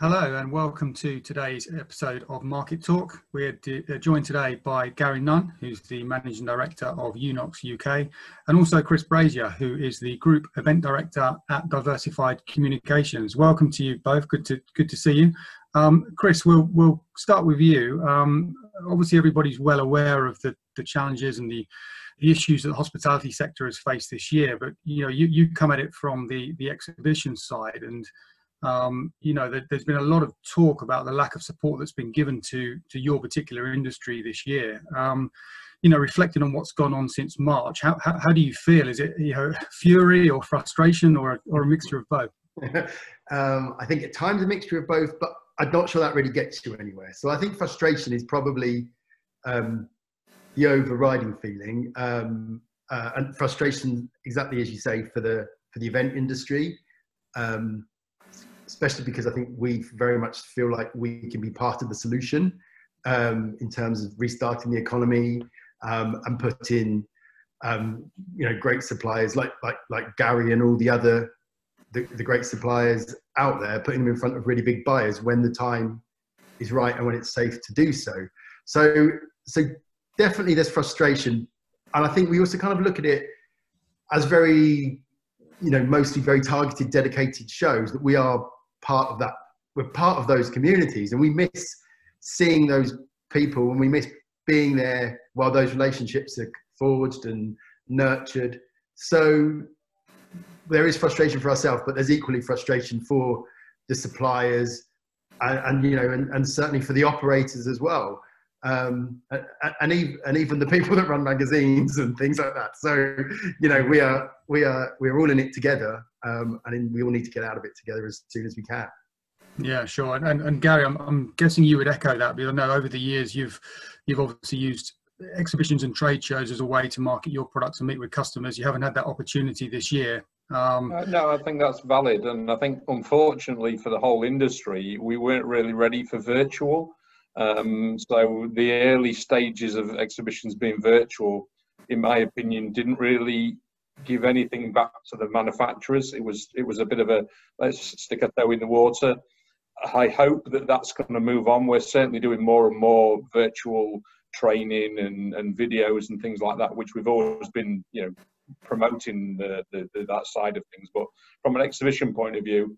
Hello and welcome to today's episode of Market Talk. We're uh, joined today by Gary Nunn, who's the Managing Director of Unox UK, and also Chris Brazier, who is the Group Event Director at Diversified Communications. Welcome to you both. Good to good to see you. Um, Chris, we'll we'll start with you. Um, obviously, everybody's well aware of the the challenges and the the issues that the hospitality sector has faced this year, but you know you you come at it from the the exhibition side and um, you know, there, has been a lot of talk about the lack of support that's been given to to your particular industry this year. Um, you know, reflecting on what's gone on since March, how, how, how, do you feel? Is it you know fury or frustration or or a mixture of both? um, I think at times a mixture of both, but I'm not sure that really gets you anywhere. So I think frustration is probably um, the overriding feeling, um, uh, and frustration exactly as you say for the for the event industry. Um, especially because I think we very much feel like we can be part of the solution um, in terms of restarting the economy um, and putting um, you know great suppliers like like like Gary and all the other the, the great suppliers out there, putting them in front of really big buyers when the time is right and when it's safe to do so. So so definitely there's frustration, and I think we also kind of look at it as very you know mostly very targeted dedicated shows that we are part of that we're part of those communities and we miss seeing those people and we miss being there while those relationships are forged and nurtured. So there is frustration for ourselves but there's equally frustration for the suppliers and, and you know and, and, certainly for the operators as well um, and, and, even, the people that run magazines and things like that so you know we are we are we're all in it together um, and we all need to get out of it together as soon as we can. Yeah, sure. And, and, and Gary, I'm, I'm, guessing you would echo that because I know over the years you've you've obviously used exhibitions and trade shows as a way to market your products and meet with customers. You haven't had that opportunity this year. Um, uh, no, I think that's valid, and I think unfortunately for the whole industry, we weren't really ready for virtual. Um, so the early stages of exhibitions being virtual, in my opinion, didn't really give anything back to the manufacturers. It was it was a bit of a let's stick a toe in the water. I hope that that's going to move on. We're certainly doing more and more virtual training and, and videos and things like that, which we've always been you know promoting the, the, the that side of things. But from an exhibition point of view,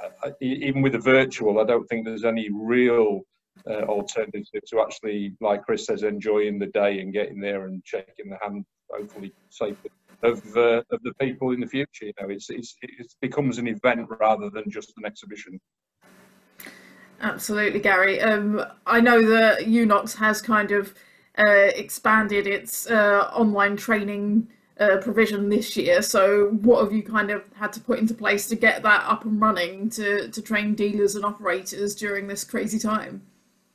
I, I, even with the virtual, I don't think there's any real uh, alternative to actually, like Chris says, enjoying the day and getting there and shaking the hand, hopefully safely of uh, of the people in the future. You know, it's, it's it becomes an event rather than just an exhibition. Absolutely, Gary. Um, I know that Unox has kind of uh, expanded its uh, online training uh, provision this year. So, what have you kind of had to put into place to get that up and running to to train dealers and operators during this crazy time?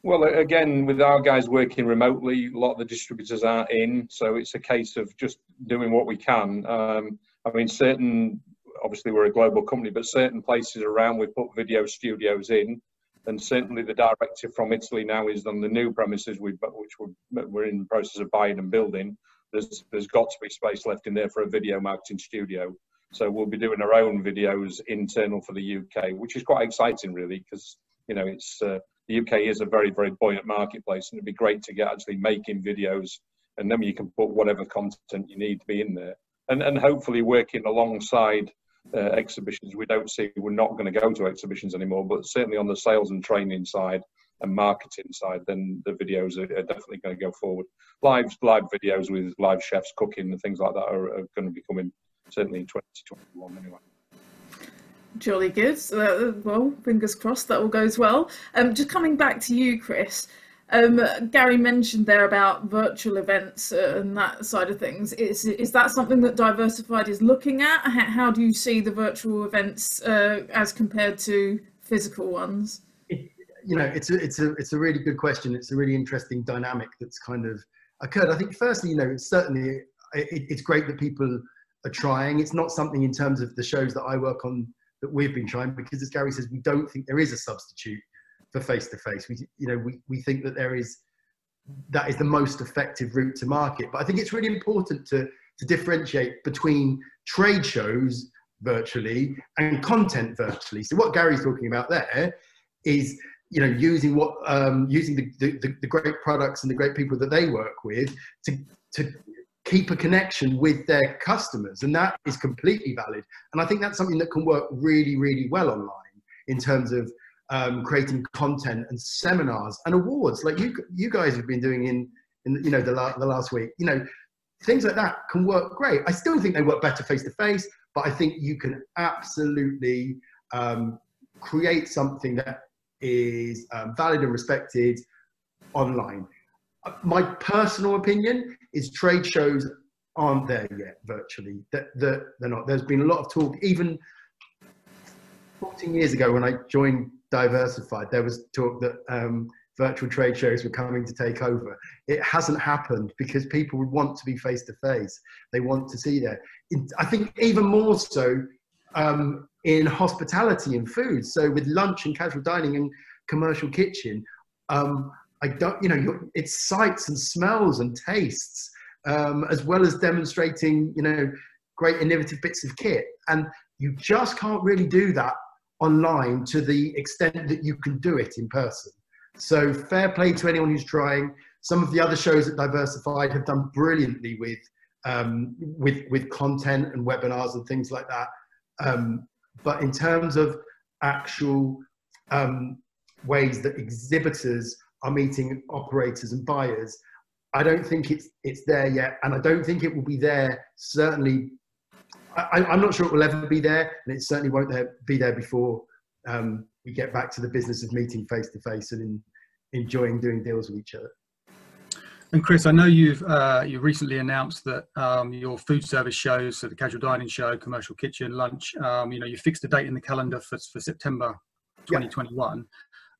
Well, again, with our guys working remotely, a lot of the distributors aren't in, so it's a case of just doing what we can. Um, I mean, certain, obviously, we're a global company, but certain places around we put video studios in, and certainly the directive from Italy now is on the new premises we which we're, we're in the process of buying and building. There's there's got to be space left in there for a video marketing studio. So we'll be doing our own videos internal for the UK, which is quite exciting, really, because you know it's. Uh, the UK is a very, very buoyant marketplace, and it'd be great to get actually making videos, and then you can put whatever content you need to be in there, and and hopefully working alongside uh, exhibitions. We don't see we're not going to go to exhibitions anymore, but certainly on the sales and training side and marketing side, then the videos are, are definitely going to go forward. Live live videos with live chefs cooking and things like that are, are going to be coming certainly in 2021 anyway. Jolly good. Uh, well, fingers crossed that all goes well. Um, just coming back to you, Chris. Um, Gary mentioned there about virtual events and that side of things. Is is that something that Diversified is looking at? How do you see the virtual events uh, as compared to physical ones? You know, it's a it's a it's a really good question. It's a really interesting dynamic that's kind of occurred. I think firstly, you know, it's certainly it, it's great that people are trying. It's not something in terms of the shows that I work on that we've been trying because as Gary says, we don't think there is a substitute for face to face. We, you know, we, we think that there is, that is the most effective route to market. But I think it's really important to, to differentiate between trade shows virtually and content virtually. So what Gary's talking about there is you know using what um, using the, the, the great products and the great people that they work with to to keep a connection with their customers and that is completely valid. And i think that's something that can work really really well online in terms of um, creating content and seminars and awards like you you guys have been doing in in you know the, la- the last week. You know things like that can work great. I still think they work better face to face but i think you can absolutely um, create something that is um, valid and respected online. My personal opinion is trade shows aren't there yet virtually. That, that they're not. There's been a lot of talk. Even 14 years ago when i joined diversified there was talk that um, virtual trade shows were coming to take over. It hasn't happened because people want to be face to face they want to see that. I think even more so um, in hospitality and food. So with lunch and casual dining and commercial kitchen um, I don't, you know, it's sights and smells and tastes, um, as well as demonstrating, you know, great innovative bits of kit. And you just can't really do that online to the extent that you can do it in person. So fair play to anyone who's trying. Some of the other shows at Diversified have done brilliantly with um, with with content and webinars and things like that. Um, but in terms of actual um, ways that exhibitors are meeting operators and buyers. I don't think it's it's there yet, and I don't think it will be there. Certainly, I, am not sure it will ever be there, and it certainly won't there, be there before um, we get back to the business of meeting face to face and in, enjoying doing deals with each other. And Chris, I know you've uh, you recently announced that um, your food service shows, so the casual dining show, commercial kitchen, lunch, um, you know, you fixed a date in the calendar for, for September 2021.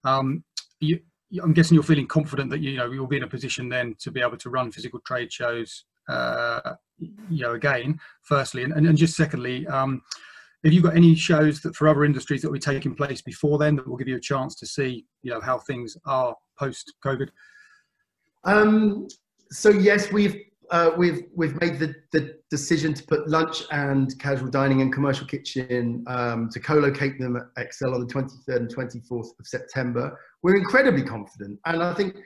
Yeah. Um, you, I'm guessing you're feeling confident that you know you'll be in a position then to be able to run physical trade shows, uh, you know, again. Firstly, and, and just secondly, um, have you got any shows that for other industries that will be taking place before then that will give you a chance to see, you know, how things are post COVID? Um, so yes, we've uh, we've we've made the, the decision to put lunch and casual dining and commercial kitchen um, to co-locate them at Excel on the 23rd and 24th of September. We're incredibly confident, and I think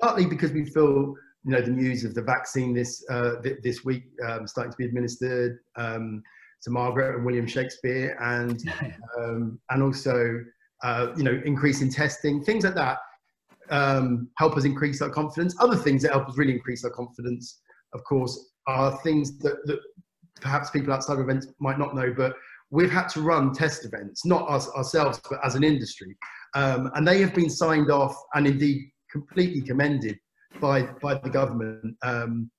partly because we feel you know the news of the vaccine this uh, th- this week um, starting to be administered um, to Margaret and William Shakespeare, and um, and also uh, you know increase in testing, things like that. Um, help us increase our confidence. Other things that help us really increase our confidence of course, are things that, that perhaps people outside of events might not know, but we've had to run test events, not us ourselves, but as an industry. Um, and they have been signed off and indeed completely commended by, by the government. Um,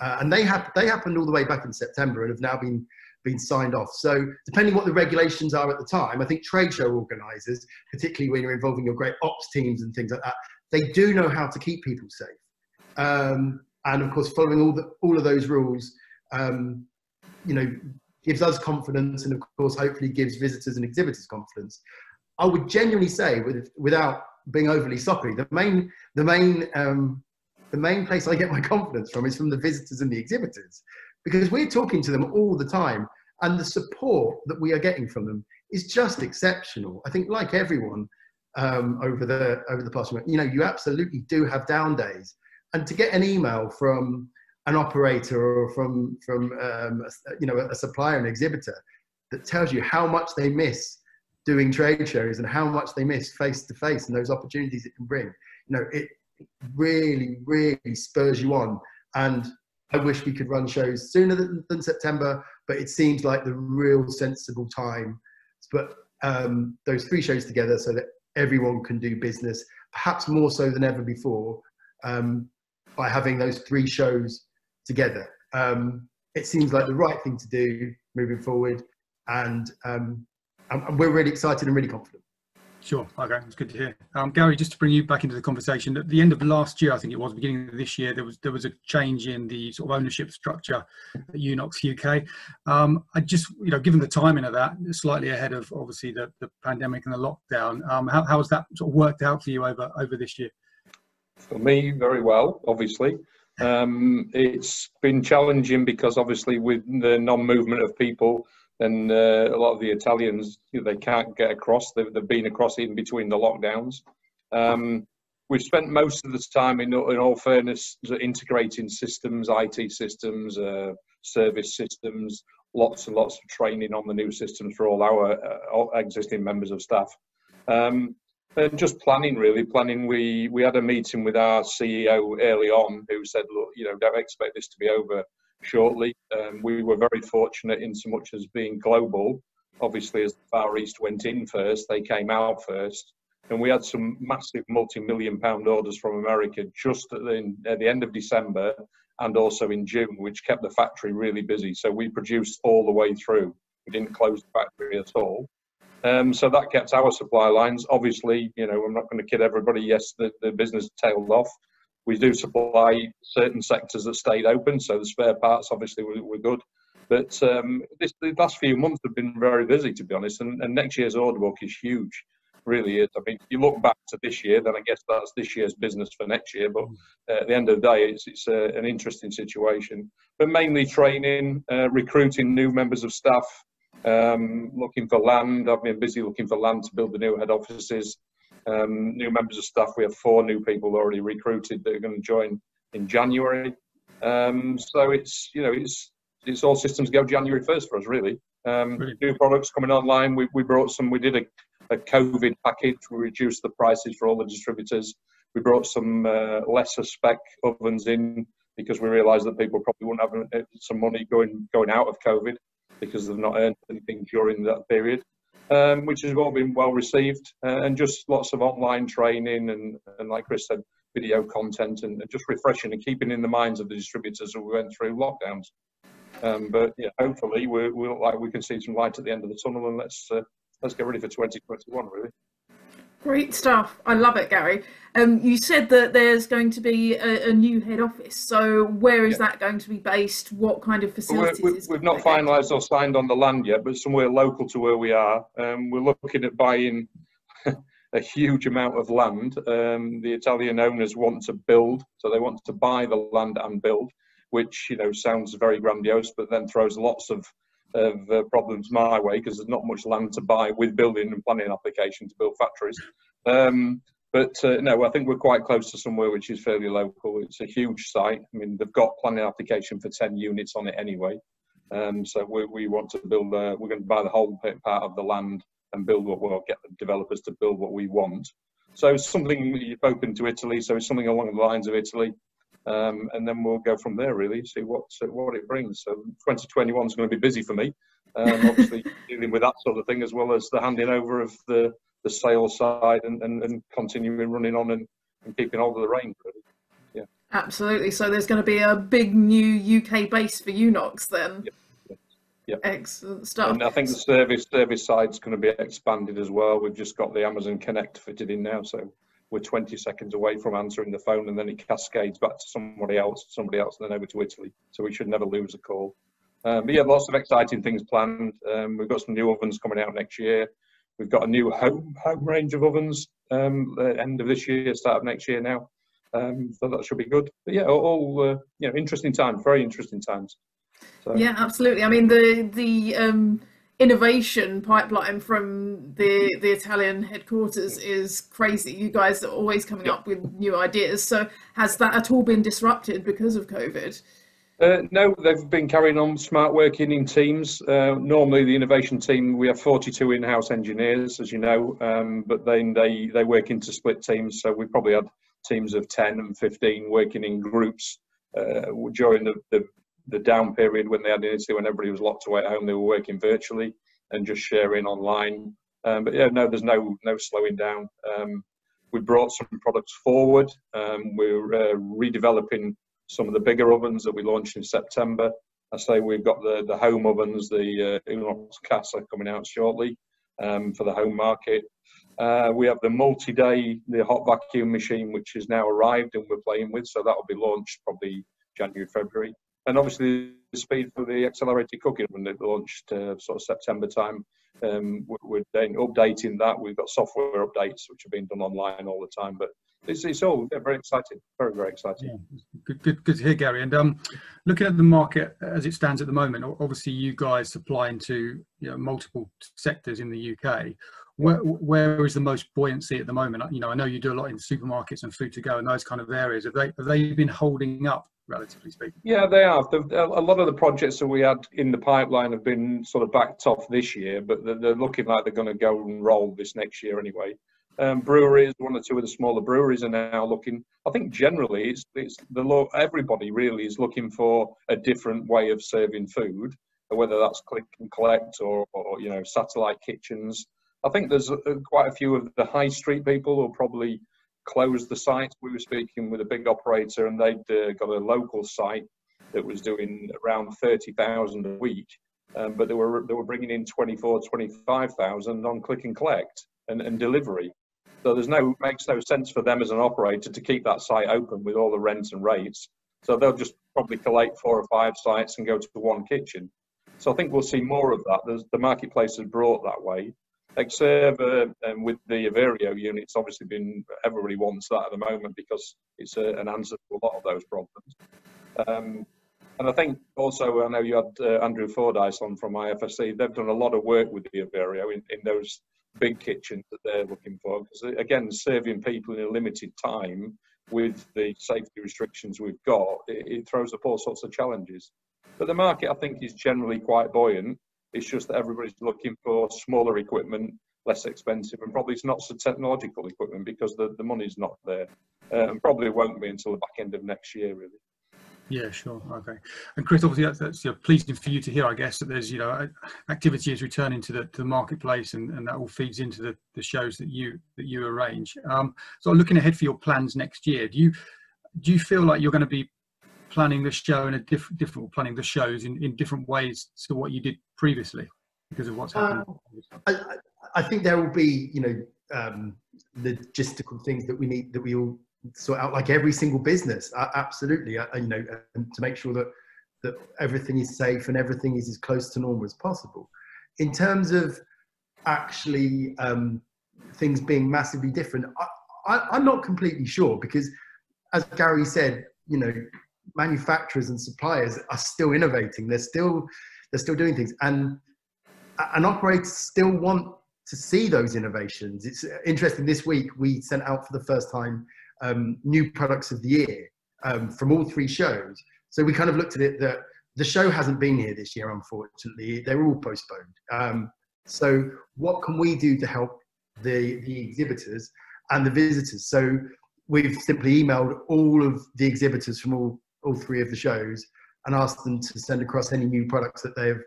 uh, and they, have, they happened all the way back in September and have now been, been signed off. So depending what the regulations are at the time, I think trade show organisers, particularly when you're involving your great ops teams and things like that, they do know how to keep people safe. Um, and of course following all the all of those rules um, you know gives us confidence and of course hopefully gives visitors and exhibitors confidence. I would genuinely say with, without being overly soppy the main the main um, the main place i get my confidence from is from the visitors and the exhibitors because we're talking to them all the time and the support that we are getting from them is just exceptional. I think like everyone um, over the over the past you know you absolutely do have down days and to get an email from an operator or from from um, you know a supplier an exhibitor that tells you how much they miss doing trade shows and how much they miss face to face and those opportunities it can bring. You know it really really spurs you on. And i wish we could run shows sooner than, than september but it seems like the real sensible time to put um, those three shows together so that everyone can do business perhaps more so than ever before. Um, by having those three shows together. Um, it seems like the right thing to do moving forward, and, um, we're really excited and really confident. Sure. Okay, it's good to hear. Um, Gary, just to bring you back into the conversation, at the end of last year, I think it was beginning of this year, there was there was a change in the sort of ownership structure at Unox UK. Um, I just, you know, given the timing of that, slightly ahead of obviously the, the pandemic and the lockdown, um, how, how has that sort of worked out for you over over this year? For me, very well, obviously. Um, it's been challenging because obviously with the non-movement of people and uh, a lot of the Italians you know, they can't get across. They've, they've been across in between the lockdowns. Um, we've spent most of the time, in, in all fairness, integrating systems, IT systems, uh, service systems, lots and lots of training on the new systems for all our uh, all existing members of staff. Um, and just planning, really planning. We we had a meeting with our CEO early on, who said, "Look, you know, don't expect this to be over shortly." Um, we were very fortunate in so much as being global. Obviously, as the Far East went in first, they came out first, and we had some massive multi-million pound orders from America just at the, at the end of December and also in June, which kept the factory really busy. So we produced all the way through. We didn't close the factory at all. Um, so that kept our supply lines. Obviously, you know, I'm not going to kid everybody. Yes, the, the business tailed off. We do supply certain sectors that stayed open, so the spare parts obviously were, were good. But um, this, the last few months have been very busy, to be honest, and, and next year's order book is huge really is. I mean, if you look back to this year, then I guess that's this year's business for next year. But uh, at the end of the day, it's, it's uh, an interesting situation. But mainly training, uh, recruiting new members of staff, um, looking for land. I've been busy looking for land to build the new head offices. Um, new members of staff. We have four new people already recruited that are going to join in January. Um, so it's you know it's it's all systems go January first for us really. Um, new products coming online. We, we brought some. We did a a COVID package. We reduced the prices for all the distributors. We brought some uh, lesser spec ovens in because we realised that people probably wouldn't have uh, some money going going out of COVID because they've not earned anything during that period, um, which has all been well received. Uh, and just lots of online training and, and like Chris said, video content and, and, just refreshing and keeping in the minds of the distributors as we went through lockdowns. Um, but yeah, hopefully we we look like we can see some light at the end of the tunnel and let's uh, let's get ready for 2021, really. Great stuff. I love it, Gary. Um, you said that there's going to be a, a new head office. So where is yeah. that going to be based? What kind of facilities? Well, we, have not finalised or signed on the land yet, but somewhere local to where we are. Um, we're looking at buying a huge amount of land. Um, the Italian owners want to build, so they want to buy the land and build, which you know sounds very grandiose, but then throws lots of of uh, problems my way because there's not much land to buy with building and planning application to build factories. Um, but uh, no, I think we're quite close to somewhere which is fairly local. It's a huge site. I mean, they've got planning application for 10 units on it anyway. Um, so we, we want to build, uh, we're going to buy the whole part of the land and build what we'll get the developers to build what we want. So something opened to Italy, so it's something along the lines of Italy um, and then we'll go from there. Really, see what what it brings. So 2021 is going to be busy for me. Um, obviously, dealing with that sort of thing as well as the handing over of the the sales side and, and, and continuing running on and, and keeping hold of the reins. Really. Yeah. Absolutely. So there's going to be a big new UK base for Unox then. Yeah. Yeah. Excellent stuff. And I think the service service side is going to be expanded as well. We've just got the Amazon Connect fitted in now, so we're 20 seconds away from answering the phone and then it cascades back to somebody else, somebody else, and then over to Italy. So we should never lose a call. Um, but yeah, lots of exciting things planned. Um, we've got some new ovens coming out next year. We've got a new home home range of ovens um, end of this year, start of next year now. Um, so that should be good. But yeah, all, uh, you know, interesting times, very interesting times. So. Yeah, absolutely. I mean, the the um, innovation pipeline from the the Italian headquarters is crazy. You guys are always coming up with new ideas. So has that at all been disrupted because of COVID? Uh, no, they've been carrying on smart working in teams. Uh, normally, the innovation team we have 42 in-house engineers, as you know, um, but then they they work into split teams. So we probably had teams of 10 and 15 working in groups uh, during the, the the down period when they had initially when everybody was locked away at home, they were working virtually and just sharing online. Um, but yeah, no, there's no no slowing down. Um, we brought some products forward. Um, we're uh, redeveloping some of the bigger ovens that we launched in September. I say we've got the the home ovens, the uh, Unox coming out shortly um, for the home market. Uh, we have the multi-day, the hot vacuum machine, which has now arrived and we're playing with. So that will be launched probably January, February and obviously the speed for the accelerated cooking when it launched uh, sort of September time. um, we're then updating that. We've got software updates which are being done online all the time. But it's, it's all very exciting, very very exciting. Yeah, good, good, good to hear, Gary. And um, looking at the market as it stands at the moment, obviously you guys supply into you know, multiple sectors in the UK. Where, where is the most buoyancy at the moment? You know, I know you do a lot in supermarkets and food to go and those kind of areas. Have they have they been holding up relatively speaking? Yeah, they have. A lot of the projects that we had in the pipeline have been sort of backed off this year, but they're looking like they're going to go and roll this next year anyway. Um, breweries, one or two of the smaller breweries are now looking. I think generally, it's it's the law. Everybody really is looking for a different way of serving food, whether that's click and collect or, or you know satellite kitchens. I think there's a, quite a few of the high street people who probably closed the site. We were speaking with a big operator, and they'd uh, got a local site that was doing around thirty thousand a week, um, but they were they were bringing in 24, 25,000 on click and collect and, and delivery. So there's no makes no sense for them as an operator to keep that site open with all the rents and rates. So they'll just probably collate four or five sites and go to one kitchen. So I think we'll see more of that. There's, the marketplace has brought that way. Xserve um, with the Evereo unit's obviously been everybody wants that at the moment because it's a, an answer to a lot of those problems. Um, and I think also I know you had uh, Andrew Fordyce on from IFSC. They've done a lot of work with the Evereo in, in those big kitchens that they're looking for because uh, again serving people in a limited time with the safety restrictions we've got it, it throws up all sorts of challenges. But the market I think is generally quite buoyant it's just that everybody's looking for smaller equipment, less expensive, and probably it's not so technological equipment because the, the money's not there, uh, and probably won't be until the back end of next year, really. Yeah, sure. Okay. And Chris, obviously that's, that's you know, pleasing for you to hear, I guess, that there's, you know, activity is returning to the, to the marketplace and, and that all feeds into the, the shows that you, that you arrange. Um, so looking ahead for your plans next year, do you, do you feel like you're going to be planning the show in a different, different planning the shows in, in different ways to what you did previously because of what's happened? Uh, I, I, think there will be, you know, um, logistical things that we need that we all sort out, like every single business. Uh, absolutely, uh, you know, to make sure that that everything is safe and everything is as close to normal as possible. In terms of actually um, things being massively different, I, I, I'm not completely sure because, as Gary said, you know, manufacturers and suppliers are still innovating. They're still they're still doing things, and and operators still want to see those innovations. It's interesting. This week we sent out for the first time um, new products of the year um, from all three shows. So we kind of looked at it that the show hasn't been here this year, unfortunately. They're all postponed. Um, so what can we do to help the the exhibitors and the visitors? So we've simply emailed all of the exhibitors from all all three of the shows and asked them to send across any new products that they've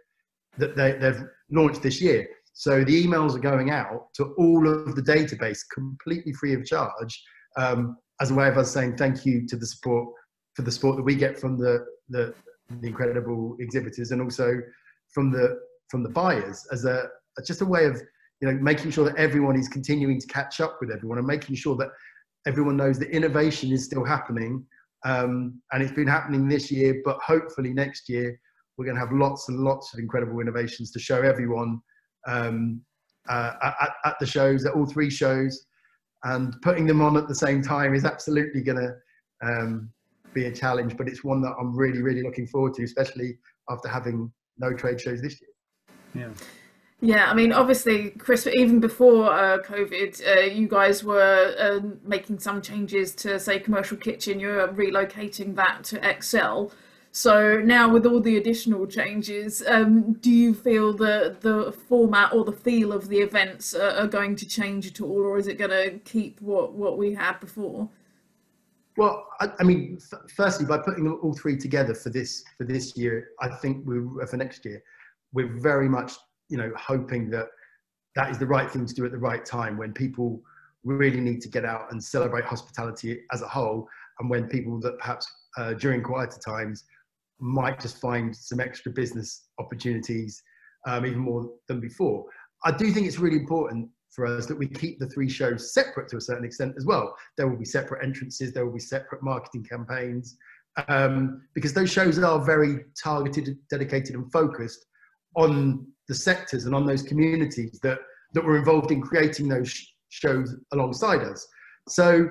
that they, they've launched this year. So the emails are going out to all of the database completely free of charge, um, as a way of us saying thank you to the support for the support that we get from the, the, the incredible exhibitors and also from the from the buyers as a just a way of you know making sure that everyone is continuing to catch up with everyone and making sure that everyone knows that innovation is still happening um, and it's been happening this year, but hopefully next year we're going to have lots and lots of incredible innovations to show everyone um, uh, at, at, the shows, at all three shows. And putting them on at the same time is absolutely going to um, be a challenge, but it's one that I'm really, really looking forward to, especially after having no trade shows this year. Yeah. Yeah, I mean, obviously, Chris, even before uh, COVID, uh, you guys were uh, making some changes to, say, Commercial Kitchen. You're relocating that to Excel. So now, with all the additional changes, um, do you feel that the format or the feel of the events are, are going to change at all, or is it going to keep what, what we had before? Well, I, I mean, f- firstly, by putting all three together for this for this year, I think we for next year, we're very much you know, hoping that that is the right thing to do at the right time when people really need to get out and celebrate hospitality as a whole, and when people that perhaps uh, during quieter times might just find some extra business opportunities, um, even more than before. I do think it's really important for us that we keep the three shows separate to a certain extent as well. There will be separate entrances, there will be separate marketing campaigns, um, because those shows are very targeted, dedicated, and focused on the sectors and on those communities that that were involved in creating those sh- shows alongside us. So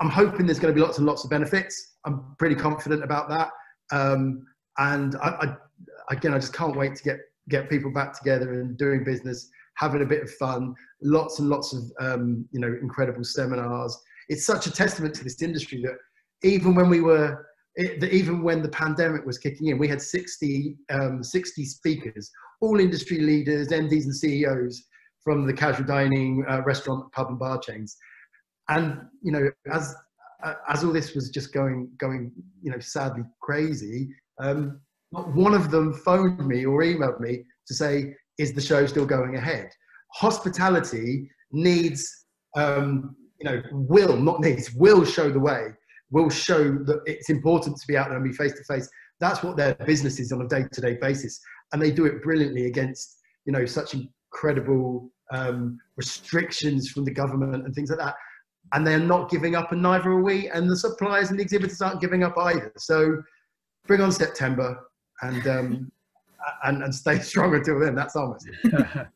I'm hoping there's going to be lots and lots of benefits. I'm pretty confident about that. Um, and I, I, again, I just can't wait to get get people back together and doing business, having a bit of fun, lots and lots of um, you know incredible seminars. It's such a testament to this industry that even when we were it, even when the pandemic was kicking in, we had 60, um, 60 speakers, all industry leaders, MDs and CEOs from the casual dining, uh, restaurant, pub and bar chains. And, you know, as, uh, as all this was just going, going, you know, sadly crazy, um, not one of them phoned me or emailed me to say, is the show still going ahead? Hospitality needs, um, you know, will, not needs, will show the way will show that it's important to be out there and be face to face. That's what their business is on a day to day basis, and they do it brilliantly against you know such incredible um, restrictions from the government and things like that. And they're not giving up, and neither are we. And the suppliers and the exhibitors aren't giving up either. So bring on September and um, and, and stay strong until then. That's our message.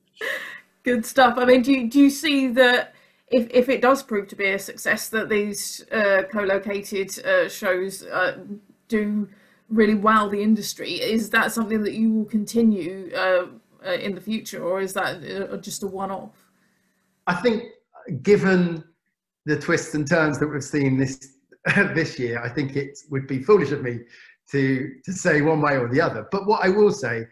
Good stuff. I mean, do you, do you see that if, if it does prove to be a success, that these uh, co-located uh, shows uh, do really wow the industry, is that something that you will continue uh, uh, in the future, or is that uh, just a one-off? I think, given the twists and turns that we've seen this this year, I think it would be foolish of me to to say one way or the other. But what I will say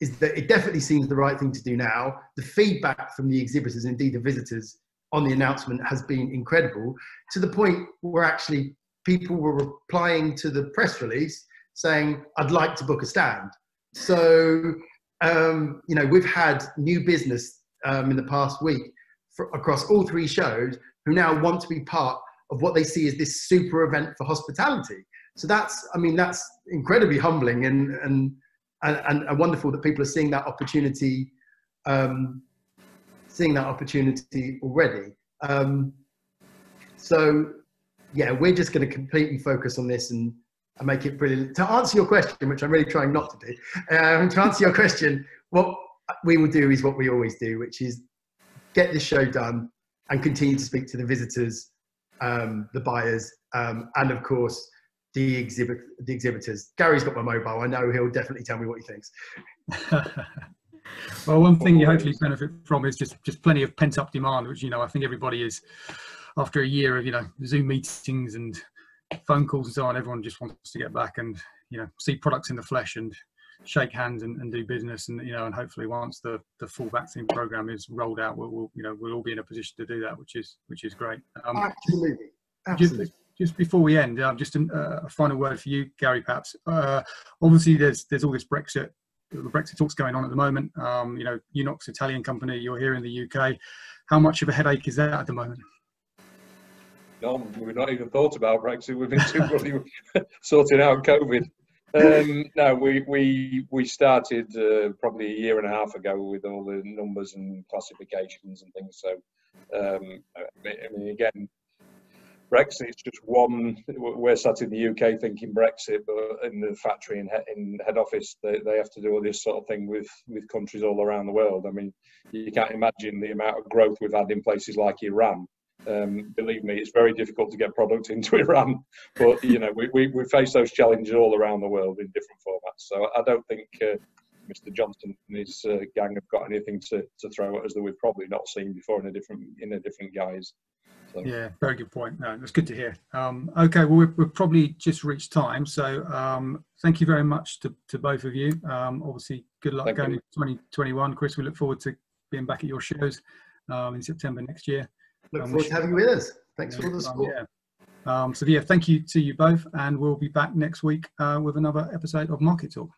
is that it definitely seems the right thing to do now. The feedback from the exhibitors, indeed the visitors, on the announcement has been incredible to the point where actually people were replying to the press release saying, I'd like to book a stand. So, um, you know, we've had new business um, in the past week for, across all three shows who now want to be part of what they see as this super event for hospitality. So that's, I mean, that's incredibly humbling and, and, and, and wonderful that people are seeing that opportunity um, seeing that opportunity already. Um, so, yeah, we're just going to completely focus on this and, and make it brilliant. To answer your question, which I'm really trying not to do, um, to answer your question, what we will do is what we always do, which is get this show done and continue to speak to the visitors, um, the buyers, um, and of course the exhibit the exhibitors. Gary's got my mobile. I know he'll definitely tell me what he thinks. well, one thing you hopefully benefit from is just just plenty of pent up demand, which you know I think everybody is after a year of you know Zoom meetings and phone calls and so on. Everyone just wants to get back and you know see products in the flesh and shake hands and, and do business and you know and hopefully once the the full vaccine program is rolled out we'll, we'll you know we'll all be in a position to do that which is which is great um, absolutely absolutely just, just before we end, uh, just a, uh, a, final word for you, Gary. Perhaps uh, obviously there's there's all this Brexit the Brexit talks going on at the moment. Um, you know, Unox, Italian company, you're here in the UK. How much of a headache is that at the moment? No, we've not even thought about Brexit. We've been too busy sorting out COVID. Um, no, we we we started uh, probably a year and a half ago with all the numbers and classifications and things. So, um, I mean, again, Brexit is just one. We're sat in the UK thinking Brexit, but in the factory and in head office, they, they have to do all this sort of thing with, with countries all around the world. I mean, you can't imagine the amount of growth we've had in places like Iran. Um, believe me, it's very difficult to get product into Iran, but you know we, we, we face those challenges all around the world in different formats. So I don't think uh, Mr. Johnson and his uh, gang have got anything to, to throw at us that we've probably not seen before in a different in a different guise. So. Yeah, very good point. No, that's good to hear. Um, okay, well, we've, we've, probably just reached time. So um, thank you very much to, to both of you. Um, obviously, good luck thank going into 2021. Chris, we look forward to being back at your shows um, in September next year. Look um, forward to having you with us. Thanks for the support. yeah. Um, so, yeah, thank you to you both. And we'll be back next week uh, with another episode of Market Talk.